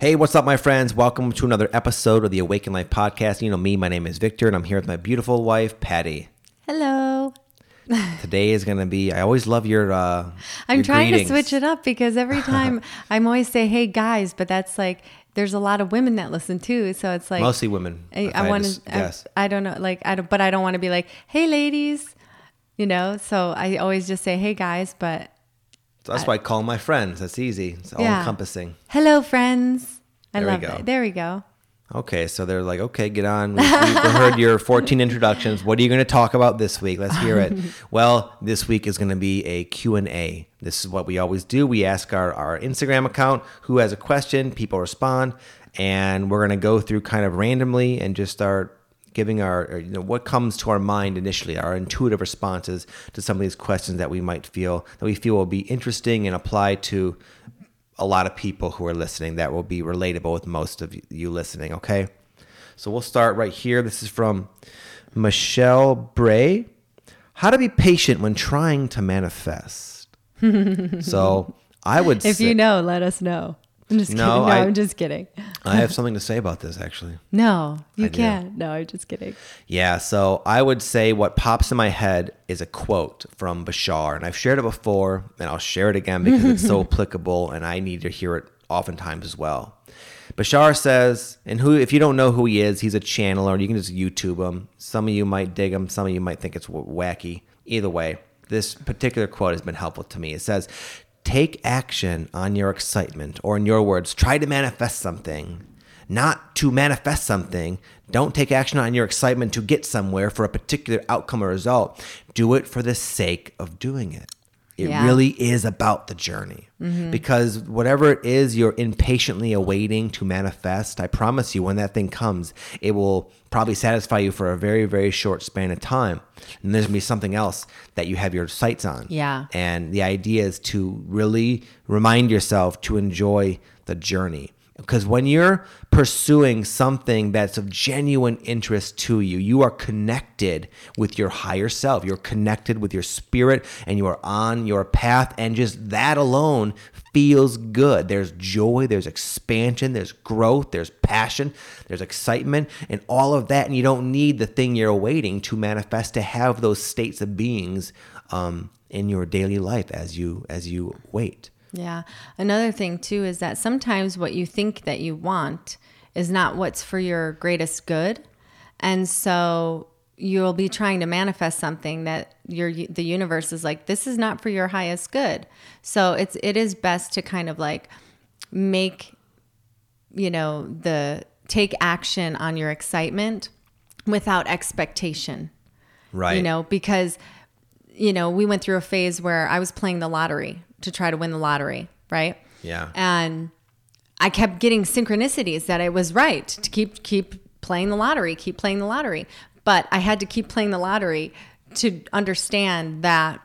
Hey, what's up, my friends? Welcome to another episode of the Awaken Life podcast. You know me, my name is Victor, and I'm here with my beautiful wife, Pattie. Hello. Today is going to be, I always love your. Uh, I'm your trying greetings. to switch it up because every time I'm always say, "Hey guys," but that's like there's a lot of women that listen too, so it's like Mostly women. I, I want to. guess. I, I don't know, like I don't, but I don't want to be like, "Hey ladies," you know. So I always just say, "Hey guys," but So that's why I call my friends. That's easy. It's all Yeah. encompassing. hello friends. I There love that. There we go. Okay, so they're like, okay, get on. We, we heard your 14 introductions. What are you going to talk about this week? Let's hear it. Well, this week is going to be a Q&A. This is what we always do. We ask our, our Instagram account who has a question, people respond, and we're going to go through kind of randomly and just start giving our, or, you know, what comes to our mind initially, our intuitive responses to some of these questions that we might feel, that we feel will be interesting and apply to a lot of people who are listening that will be relatable with most of you listening, okay? So we'll start right here. This is from Michelle Bray. How to be patient when trying to manifest. so I would If say, you know, let us know. I'm just No, kidding. No, I- I'm just kidding. I have something to say about this actually. No, you I can't. No, I'm just kidding. Yeah, so I would say what pops in my head is a quote from Bashar, and I've shared it before, and I'll share it again because it's so applicable, and I need to hear it oftentimes as well. Bashar says, and who, if you don't know who he is, he's a channeler. You can just YouTube him. Some of you might dig him. Some of you might think it's wacky. Either way, this particular quote has been helpful to me. It says, "Take action on your excitement, or in your words, try to manifest something." not to manifest something. Don't take action on your excitement to get somewhere for a particular outcome or result. Do it for the sake of doing it. It Yeah. really is about the journey. Mm-hmm. Because whatever it is you're impatiently awaiting to manifest, I promise you, when that thing comes, it will probably satisfy you for a very, very short span of time. And there's gonna be something else that you have your sights on. Yeah. And the idea is to really remind yourself to enjoy the journey. Because when you're pursuing something that's of genuine interest to you, you are connected with your higher self. You're connected with your spirit and you are on your path. And just that alone feels good. There's joy, there's expansion, there's growth, there's passion, there's excitement, and all of that. And you don't need the thing you're awaiting to manifest to have those states of beings um, in your daily life as you as you wait. Yeah. Another thing too is that sometimes what you think that you want is not what's for your greatest good. And so you'll be trying to manifest something that your the universe is like this is not for your highest good. So it's it is best to kind of like make you know the take action on your excitement without expectation Right. you know because you know we went through a phase where i was playing the lottery to try to win the lottery right Yeah. and i kept getting synchronicities that it was right to keep keep playing the lottery keep playing the lottery but i had to keep playing the lottery to understand that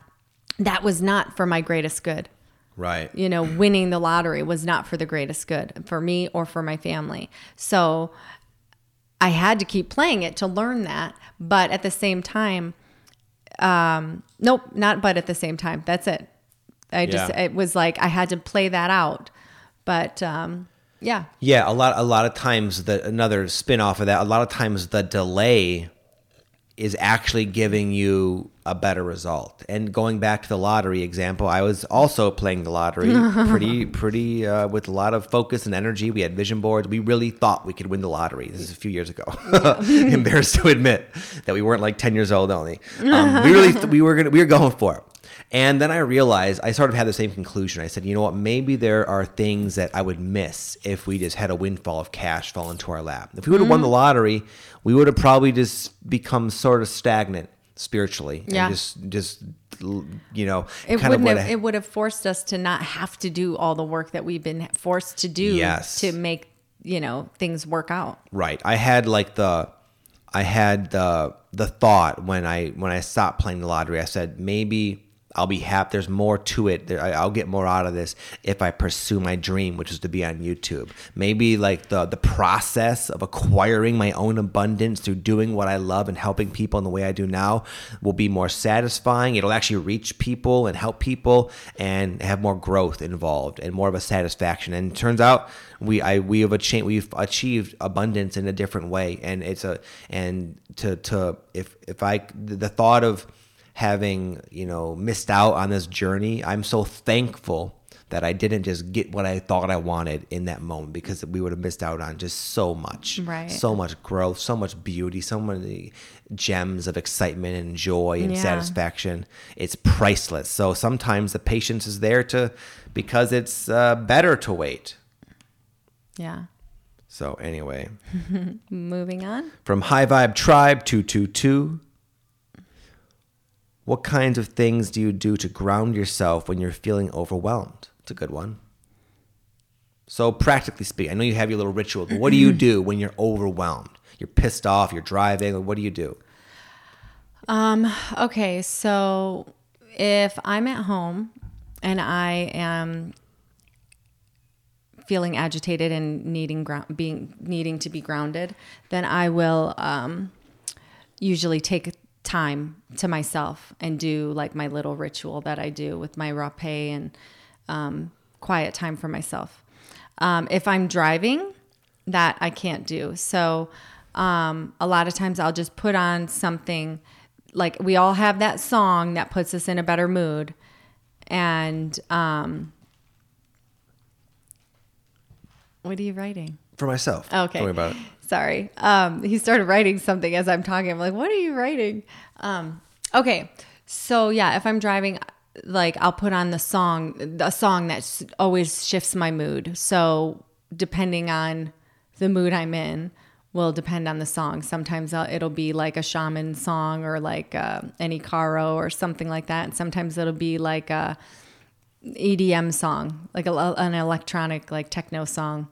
that was not for my greatest good Right. you know, winning the lottery was not for the greatest good for me or for my family. So I had to keep playing it to learn that. But at the same time, um, nope, not but at the same time. That's it. I just, Yeah. it was like I had to play that out. But um, yeah, Yeah, a lot a lot of times the another spin off of that, a lot of times the delay is actually giving you a better result. And going back to the lottery example, I was also playing the lottery pretty pretty uh, with a lot of focus and energy. We had vision boards. We really thought we could win the lottery. This is a few years ago. Embarrassed to admit that we weren't like 10 years old only. Um, we really th- we were gonna we were going for it. And then I realized I sort of had the same conclusion. I said, you know what? Maybe there are things that I would miss if we just had a windfall of cash fall into our lap. If we would have won the mm-hmm. lottery, we would have probably just become sort of stagnant spiritually. and Yeah. just, just, you know, it kind of wouldn't have, it would have forced us to not have to do all the work that we've been forced to do Yes. to make, you know, things work out. Right. I had like the I had the the thought when I when I stopped playing the lottery. I said maybe I'll be happy. There's more to it. I'll get more out of this if I pursue my dream, which is to be on YouTube. Maybe like the the process of acquiring my own abundance through doing what I love and helping people in the way I do now will be more satisfying. It'll actually reach people and help people and have more growth involved and more of a satisfaction. And turns out we I we have achieved we've achieved abundance in a different way. And it's a and to to if if I the thought of having you know missed out on this journey i'm so thankful that i didn't just get what i thought i wanted in that moment because we would have missed out on just so much Right. so much growth so much beauty so many gems of excitement and joy and Yeah. satisfaction it's priceless so sometimes the patience is there to because it's uh, better to wait Yeah. so anyway Moving on. From High Vibe Tribe 222. What kinds of things do you do to ground yourself when you're feeling overwhelmed? It's a good one. So, practically speaking, I know you have your little ritual, but what do you do when you're overwhelmed? You're pissed off, you're driving, what do you do? Um, Okay, so if I'm at home and I am feeling agitated and needing ground, being needing to be grounded, then I will um, usually take time to myself and do like my little ritual that I do with my rapé and um, quiet time for myself. Um, if I'm driving, that I can't do. So um, a lot of times I'll just put on something like we all have that song that puts us in a better mood. And um, what are you writing? For myself. Okay. Don't worry about it. Sorry. Um, he started writing something as I'm talking. I'm like, what are you writing? Um, okay. So yeah, if I'm driving, like I'll put on the song, a song that always shifts my mood. So depending on the mood I'm in, will depend on the song. Sometimes I'll, it'll be like a shaman song or like uh, an icaro or something like that. And sometimes it'll be like a EDM song, like a, an electronic like techno song.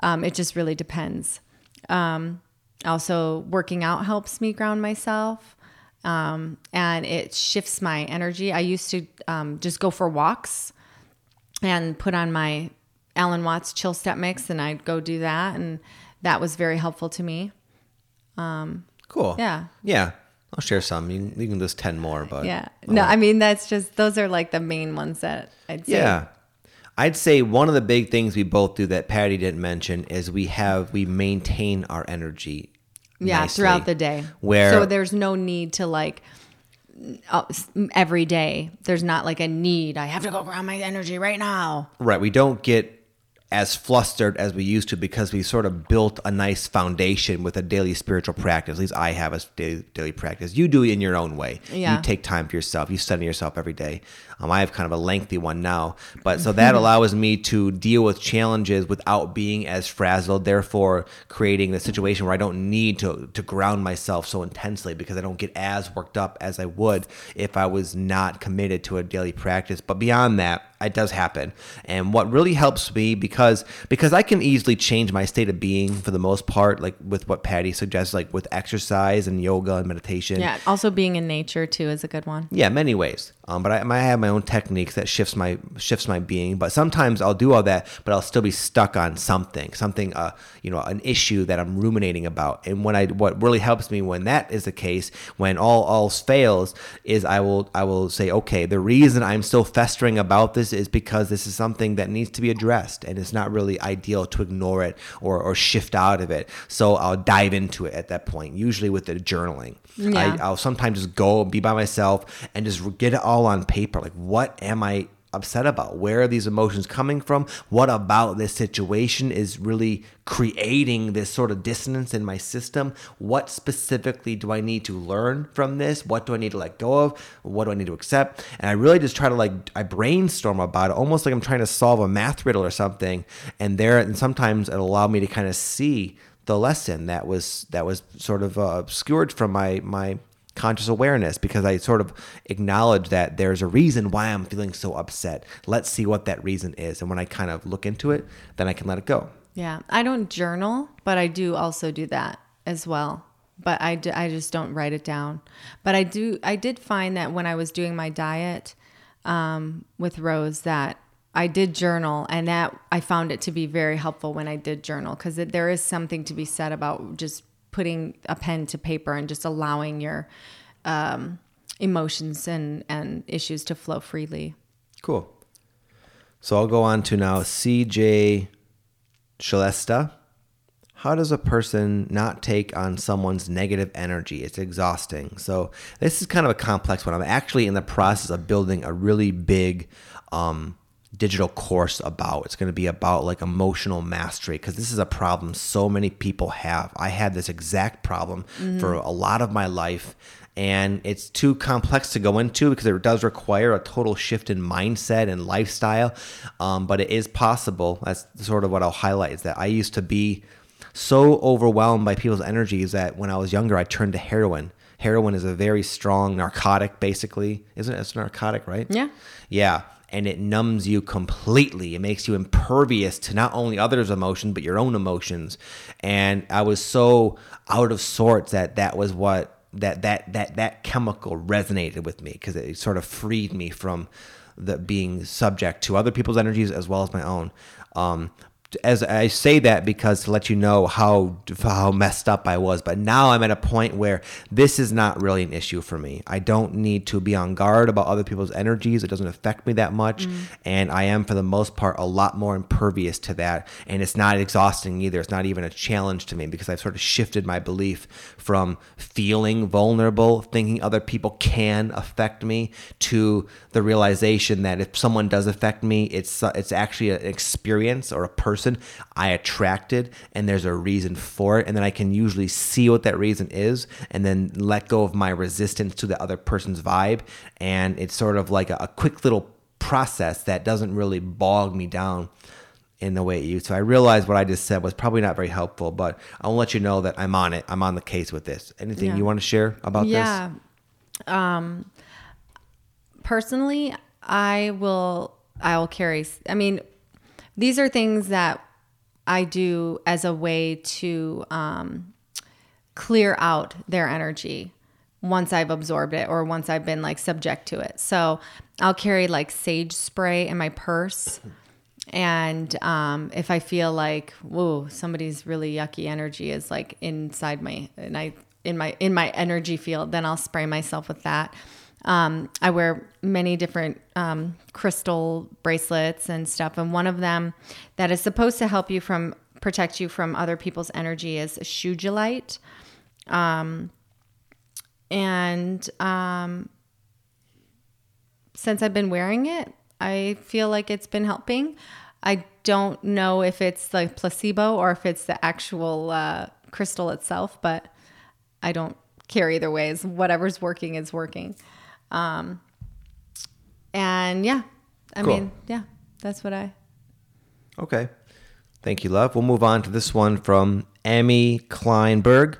Um, it just really depends. Um, also, working out helps me ground myself, um, and it shifts my energy. I used to um, just go for walks and put on my Alan Watts Chill Step Mix, and I'd go do that, and that was very helpful to me. Cool. Yeah. Yeah. I'll share some. You can, you can list 10 more, but. Yeah. No, I mean that's just those are like the main ones that I'd say. Yeah. I'd say one of the big things we both do that Pattie didn't mention is we have we maintain our energy. Yeah, nicely. throughout the day. Where so there's no need to like uh, every day. There's not like a need. I have to go ground my energy right now. right, we don't get as flustered as we used to because we sort of built a nice foundation with a daily spiritual practice. At least I have a daily, daily practice. You do it in your own way. Yeah. You take time for yourself. You study yourself every day. Um, I have kind of a lengthy one now, but so that allows me to deal with challenges without being as frazzled. Therefore, creating the situation where I don't need to to ground myself so intensely because I don't get as worked up as I would if I was not committed to a daily practice. But beyond that, it does happen. And what really helps me because because I can easily change my state of being for the most part, like with what Pattie suggests, like with exercise and yoga and meditation. Yeah. Also, being in nature too is a good one. Yeah, many ways. Um, but I, I have my own techniques that shifts my shifts my being. But sometimes I'll do all that, but I'll still be stuck on something, something, uh, you know, an issue that I'm ruminating about. And when I, what really helps me when that is the case, when all else fails, is I will I will say, okay, the reason I'm still festering about this is because this is something that needs to be addressed, and it's not really ideal to ignore it or or shift out of it. So I'll dive into it at that point, usually with the journaling. Yeah. I, I'll sometimes just go and be by myself and just get it all on paper. Like, what am I upset about? Where are these emotions coming from? What about this situation is really creating this sort of dissonance in my system? What specifically do I need to learn from this? What do I need to let go of? What do I need to accept? And I really just try to like, I brainstorm about it almost like I'm trying to solve a math riddle or something. And there, and sometimes it'll allow me to kind of see the lesson that was that was sort of uh, obscured from my my conscious awareness because I sort of acknowledge that there's a reason why I'm feeling so upset. Let's see what that reason is, and when I kind of look into it, then I can let it go. Yeah. I don't journal, but I do also do that as well. But I, I just don't write it down. But I do, I did find that when I was doing my diet, um, with Rose that I did journal, and that I found it to be very helpful when I did journal because there is something to be said about just putting a pen to paper and just allowing your um, emotions and, and issues to flow freely. Cool. So I'll go on to now CJ Shalesta. How does a person not take on someone's negative energy? It's exhausting. So this is kind of a complex one. I'm actually in the process of building a really big um, digital course about. It's going to be about like emotional mastery because this is a problem so many people have. I had this exact problem mm-hmm. for a lot of my life and it's too complex to go into because it does require a total shift in mindset and lifestyle. Um, but it is possible. That's sort of what I'll highlight is that I used to be so overwhelmed by people's energies that when I was younger, I turned to heroin. Heroin is a very strong narcotic, basically. Isn't it? It's a narcotic, right? Yeah. Yeah and it numbs you completely. It makes you impervious to not only others' emotions but your own emotions. And I was so out of sorts that that was what that that that that chemical resonated with me because it sort of freed me from the being subject to other people's energies as well as my own. Um, as I say that because to let you know how how messed up I was. But now I'm at a point where this is not really an issue for me. I don't need to be on guard about other people's energies. It doesn't affect me that much, mm. and I am for the most part a lot more impervious to that. And it's not exhausting either. It's not even a challenge to me because I've sort of shifted my belief from feeling vulnerable, thinking other people can affect me, to the realization that if someone does affect me, it's it's actually an experience or a person person I attracted and there's a reason for it. And then I can usually see what that reason is and then let go of my resistance to the other person's vibe. And it's sort of like a, a quick little process that doesn't really bog me down in the way it used to. I realized what I just said was probably not very helpful, but I'll let you know that I'm on it. I'm on the case with this. Anything yeah. you want to share about yeah. this? Yeah. Um, personally, I will. I will carry. I mean, these are things that I do as a way to um, clear out their energy once I've absorbed it or once I've been like subject to it. So I'll carry like sage spray in my purse. And um, if I feel like, whoa, somebody's really yucky energy is like inside my and I in my in my energy field, then I'll spray myself with that. Um, I wear many different um, crystal bracelets and stuff, and one of them that is supposed to help you from protect you from other people's energy is sugilite. Um, and um, since I've been wearing it, I feel like it's been helping. I don't know if it's like placebo or if it's the actual uh, crystal itself, but I don't care either ways. Whatever's working is working. Um, and yeah, I cool. mean, yeah, that's what I. Okay. Thank you, love. We'll move on to this one from Emmy Kleinberg.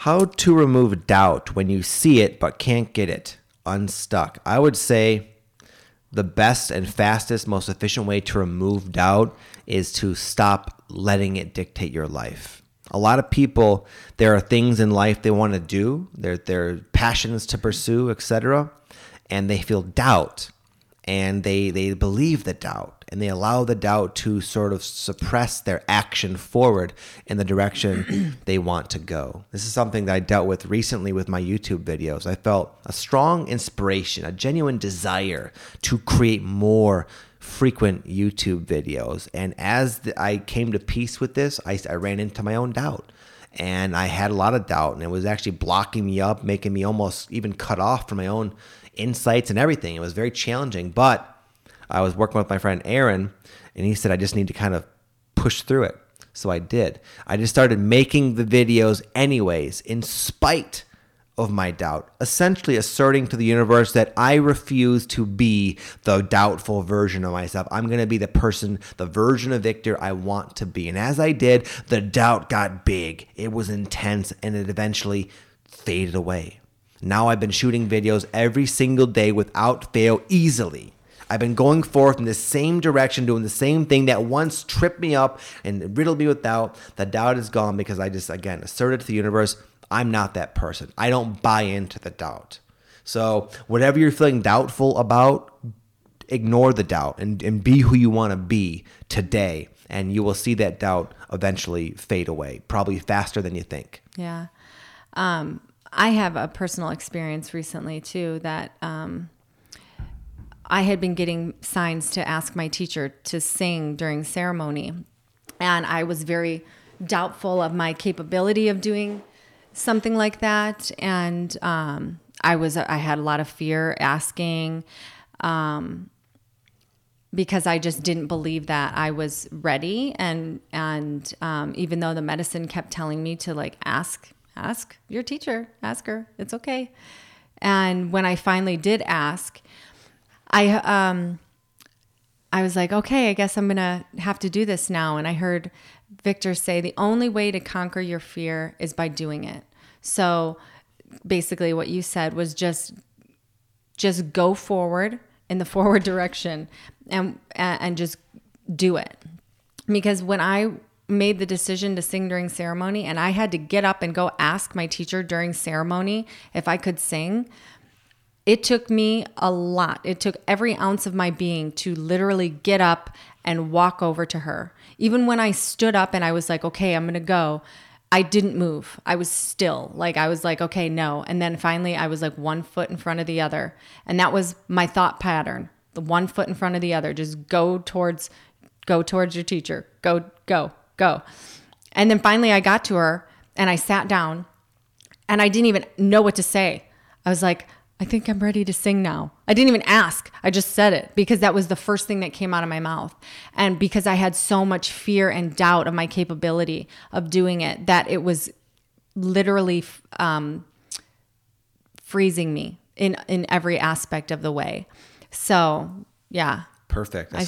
How to remove doubt when you see it but can't get it unstuck. I would say the best and fastest, most efficient way to remove doubt is to stop letting it dictate your life. A lot of people, there are things in life they want to do, there there passions to pursue, etc., and they feel doubt, and they they believe the doubt, and they allow the doubt to sort of suppress their action forward in the direction they want to go. This is something that I dealt with recently with my YouTube videos. I felt a strong inspiration, a genuine desire to create more frequent YouTube videos. And as the, I came to peace with this, I, I ran into my own doubt. And I had a lot of doubt, and it was actually blocking me up, making me almost even cut off from my own insights and everything. It was very challenging. But I was working with my friend Aaron, and he said, I just need to kind of push through it. So I did. I just started making the videos anyways, in spite of my doubt, essentially asserting to the universe that I refuse to be the doubtful version of myself. I'm going to be the person, the version of Victor I want to be. And as I did, the doubt got big. It was intense and it eventually faded away. Now I've been shooting videos every single day without fail easily. I've been going forth in the same direction, doing the same thing that once tripped me up and riddled me with doubt. The doubt is gone because I just, again, asserted to the universe I'm not that person. I don't buy into the doubt. So, whatever you're feeling doubtful about, ignore the doubt and, and be who you want to be today. And you will see that doubt eventually fade away, probably faster than you think. Yeah. Um, I have a personal experience recently too that um, I had been getting signs to ask my teacher to sing during ceremony. And I was very doubtful of my capability of doing something like that. And um, I was, I had a lot of fear asking. Um, because I just didn't believe that I was ready, and and um, even though the medicine kept telling me to like ask, ask your teacher, ask her, it's okay. And when I finally did ask, I um, I was like, okay, I guess I'm gonna have to do this now. And I heard Victor say the only way to conquer your fear is by doing it. So basically, what you said was just just go forward in the forward direction and and just do it because when i made the decision to sing during ceremony and i had to get up and go ask my teacher during ceremony if i could sing it took me a lot it took every ounce of my being to literally get up and walk over to her even when i stood up and i was like okay i'm going to go I didn't move. I was still like, I was like, okay, no. And then finally, I was like one foot in front of the other. And that was my thought pattern the one foot in front of the other. Just go towards, go towards your teacher. Go, go, go. And then finally, I got to her and I sat down and I didn't even know what to say. I was like, I think I'm ready to sing now. I didn't even ask. I just said it because that was the first thing that came out of my mouth. And because I had so much fear and doubt of my capability of doing it, that it was literally um, freezing me in, in every aspect of the way. So, yeah. Perfect. I,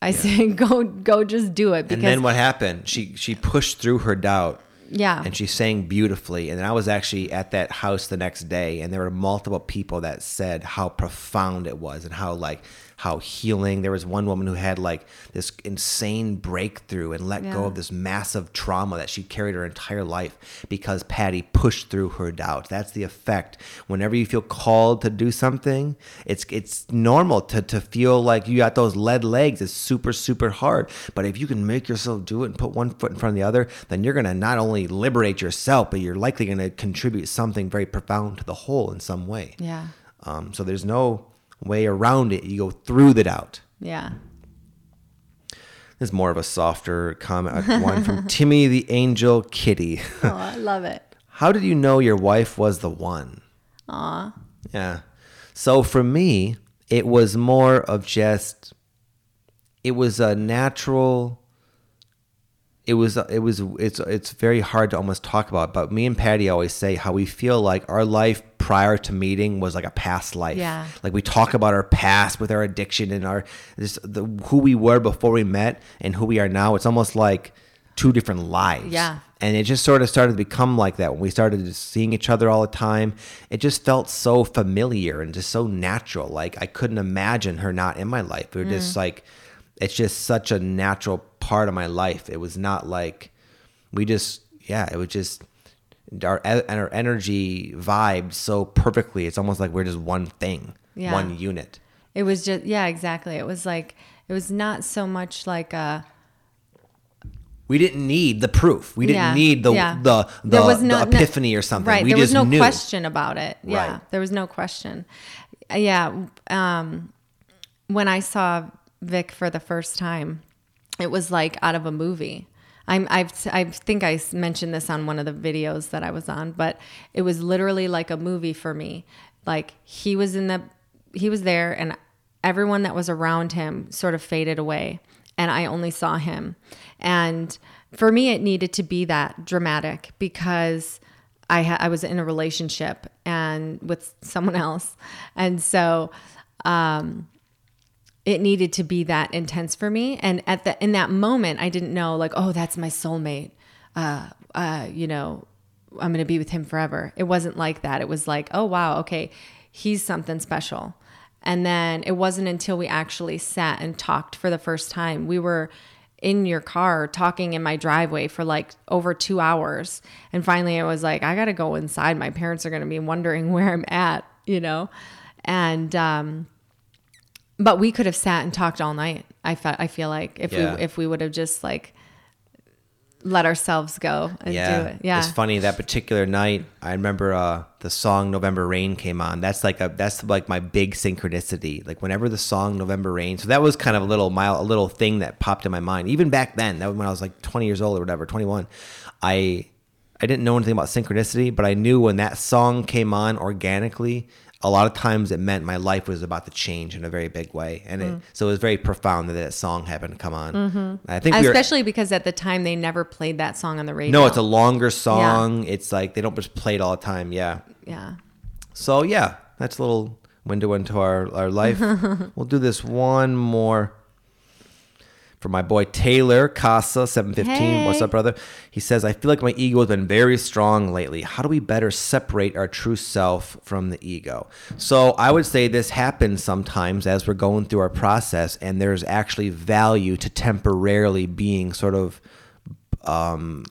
I yeah. say go go just do it because And then what happened? She she pushed through her doubt yeah. And she sang beautifully. And then I was actually at that house the next day, and there were multiple people that said how profound it was and how, like, how healing. There was one woman who had like this insane breakthrough and let yeah. go of this massive trauma that she carried her entire life because Pattie pushed through her doubt. That's the effect. Whenever you feel called to do something, it's it's normal to to feel like you got those lead legs. It's super super hard. But if you can make yourself do it and put one foot in front of the other, then you're gonna not only liberate yourself, but you're likely gonna contribute something very profound to the whole in some way. Yeah. Um, so there's no way around it. You go through the doubt. Yeah. There's more of a softer comment, one from Timmy the Angel Kitty. oh, I love it. How did you know your wife was the one? Aw. Yeah. So for me, it was more of just, it was a natural it was it was it's it's very hard to almost talk about but me and patty always say how we feel like our life prior to meeting was like a past life. Yeah. Like we talk about our past with our addiction and our just the who we were before we met and who we are now. It's almost like two different lives. Yeah. And it just sort of started to become like that. When we started seeing each other all the time it just felt so familiar and just so natural. Like i couldn't imagine her not in my life. We were mm. just like it's just such a natural part of my life. It was not like we just yeah, it was just our and our energy vibed so perfectly. It's almost like we're just one thing, yeah. one unit. It was just yeah, exactly. It was like it was not so much like a we didn't need the proof. We didn't yeah, need the, yeah. the the no, the epiphany or something. Right. We there was no knew. question about it. Yeah. Right. There was no question. Yeah. Um, when I saw Vic for the first time, it was like out of a movie. I'm, I've, I think I mentioned this on one of the videos that I was on, but it was literally like a movie for me. Like he was in the, he was there and everyone that was around him sort of faded away and I only saw him. And for me, it needed to be that dramatic because I, ha- I was in a relationship and with someone else. And so, um, it needed to be that intense for me. And at the in that moment, I didn't know like, oh, that's my soulmate. Uh, uh, you know, I'm gonna be with him forever. It wasn't like that. It was like, oh wow, okay, he's something special. And then it wasn't until we actually sat and talked for the first time. We were in your car talking in my driveway for like over two hours. And finally, I was like, I got to go inside. My parents are to be wondering where I'm at you know? And, um, but we could have sat and talked all night. I felt, I feel like if Yeah. we, if we would have just like let ourselves go and yeah. do it. Yeah. It's funny that particular night. I remember uh, the song "November Rain" came on. That's like a that's like my big synchronicity. Like whenever the song "November Rain," so that was kind of a little mile, a little thing that popped in my mind. Even back then, that was when I was like 20 years old or whatever, 21. I I didn't know anything about synchronicity, but I knew when that song came on organically. A lot of times it meant my life was about to change in a very big way, and it, mm. so it was very profound that that song happened to come on. Mm-hmm. I think we were, Especially because at the time they never played that song on the radio. no, it's a longer song. It's like they don't just play it all the time. Yeah. yeah. So yeah, that's a little window into our, our life. we'll do this one more for my boy Taylor Casa seven fifteen. What's up, brother? He says, I feel like my ego has been very strong lately. How do we better separate our true self from the ego? So I would say this happens sometimes as we're going through our process, and there's actually value to temporarily being sort of um,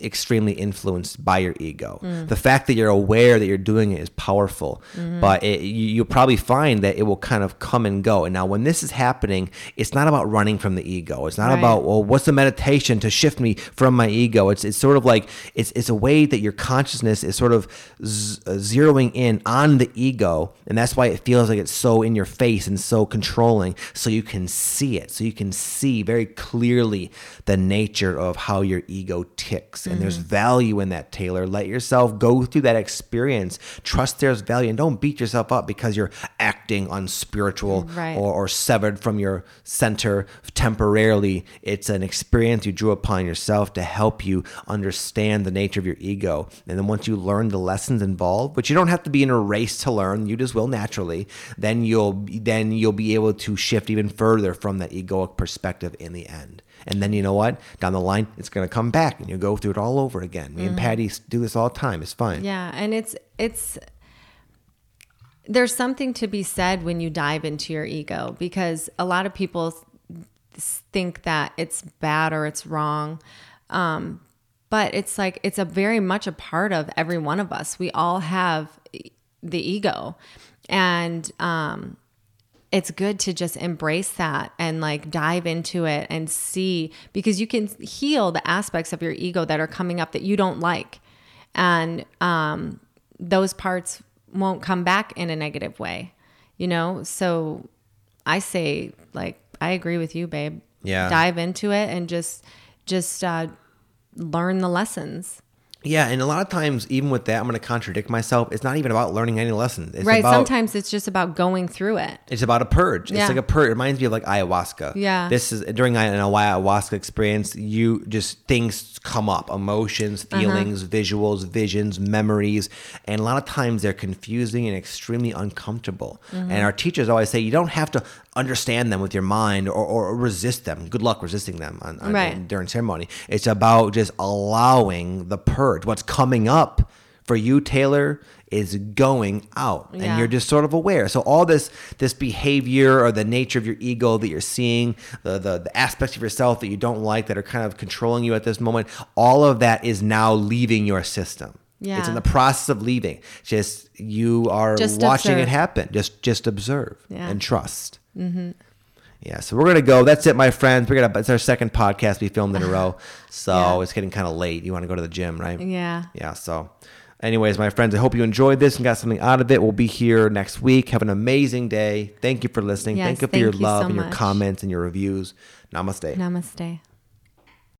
extremely influenced by your ego. The fact that you're aware that you're doing it is powerful, but it, you, you'll probably find that it will kind of come and go. And now, when this is happening, it's not about running from the ego. It's not Right. about well, what's the meditation to shift me from my ego. It's it's sort of like it's it's a way that your consciousness is sort of z- uh, zeroing in on the ego, and that's why it feels like it's so in your face and so controlling. So you can see it. So you can see very clearly the nature of how your ego ticks. And there's mm-hmm. value in that, Taylor. Let yourself go through that experience. Trust there's value and don't beat yourself up because you're acting unspiritual Right. or, or severed from your center temporarily. It's an experience you drew upon yourself to help you understand the nature of your ego. And then once you learn the lessons involved, which you don't have to be in a race to learn, you just will naturally, then you'll then you'll be able to shift even further from that egoic perspective in the end. And then you know what? Down the line, it's going to come back and you go through it all over again. Me and Pattie do this all the time. It's fine. Yeah, and it's it's there's something to be said when you dive into your ego because a lot of people think that it's bad or it's wrong. Um, but it's like it's a very much a part of every one of us. We all have the ego. And um it's good to just embrace that and like dive into it and see because you can heal the aspects of your ego that are coming up that you don't like. And um, those parts won't come back in a negative way you know? So i say like i agree with you babe. Yeah. dive into it and just just uh, learn the lessons Yeah, and a lot of times, even with that, I'm going to contradict myself. It's not even about learning any lessons. It's right about, sometimes it's just about going through it It's about a purge. It's Yeah. like a purge. It reminds me of like ayahuasca. Yeah. This is during an ayahuasca experience, you just things come up emotions, Uh-huh. feelings, visuals, visions, memories. And a lot of times they're confusing and extremely uncomfortable. Mm-hmm. And our teachers always say you don't have to understand them with your mind or, or resist them. Good luck resisting them on, on- Right. during ceremony. It's about just allowing the purge. What's coming up for you, Taylor, is going out, and you're just sort of aware. So all this this behavior or the nature of your ego that you're seeing, the, the the aspects of yourself that you don't like that are kind of controlling you at this moment, all of that is now leaving your system. Yeah. It's in the process of leaving. Just you are Just watching it happen. Just just observe Yeah. and trust. Mm-hmm. Yeah, so we're gonna go. That's it, my friends. We're gonna. It's our second podcast we filmed in a row, so Yeah. it's getting kind of late. You want to go to the gym, right? yeah Yeah. So, anyways, my friends, I hope you enjoyed this and got something out of it. We'll be here next week. Have an amazing day. Thank you for listening. Yes, thank you for thank your you love so and your much. comments and your reviews. Namaste. namaste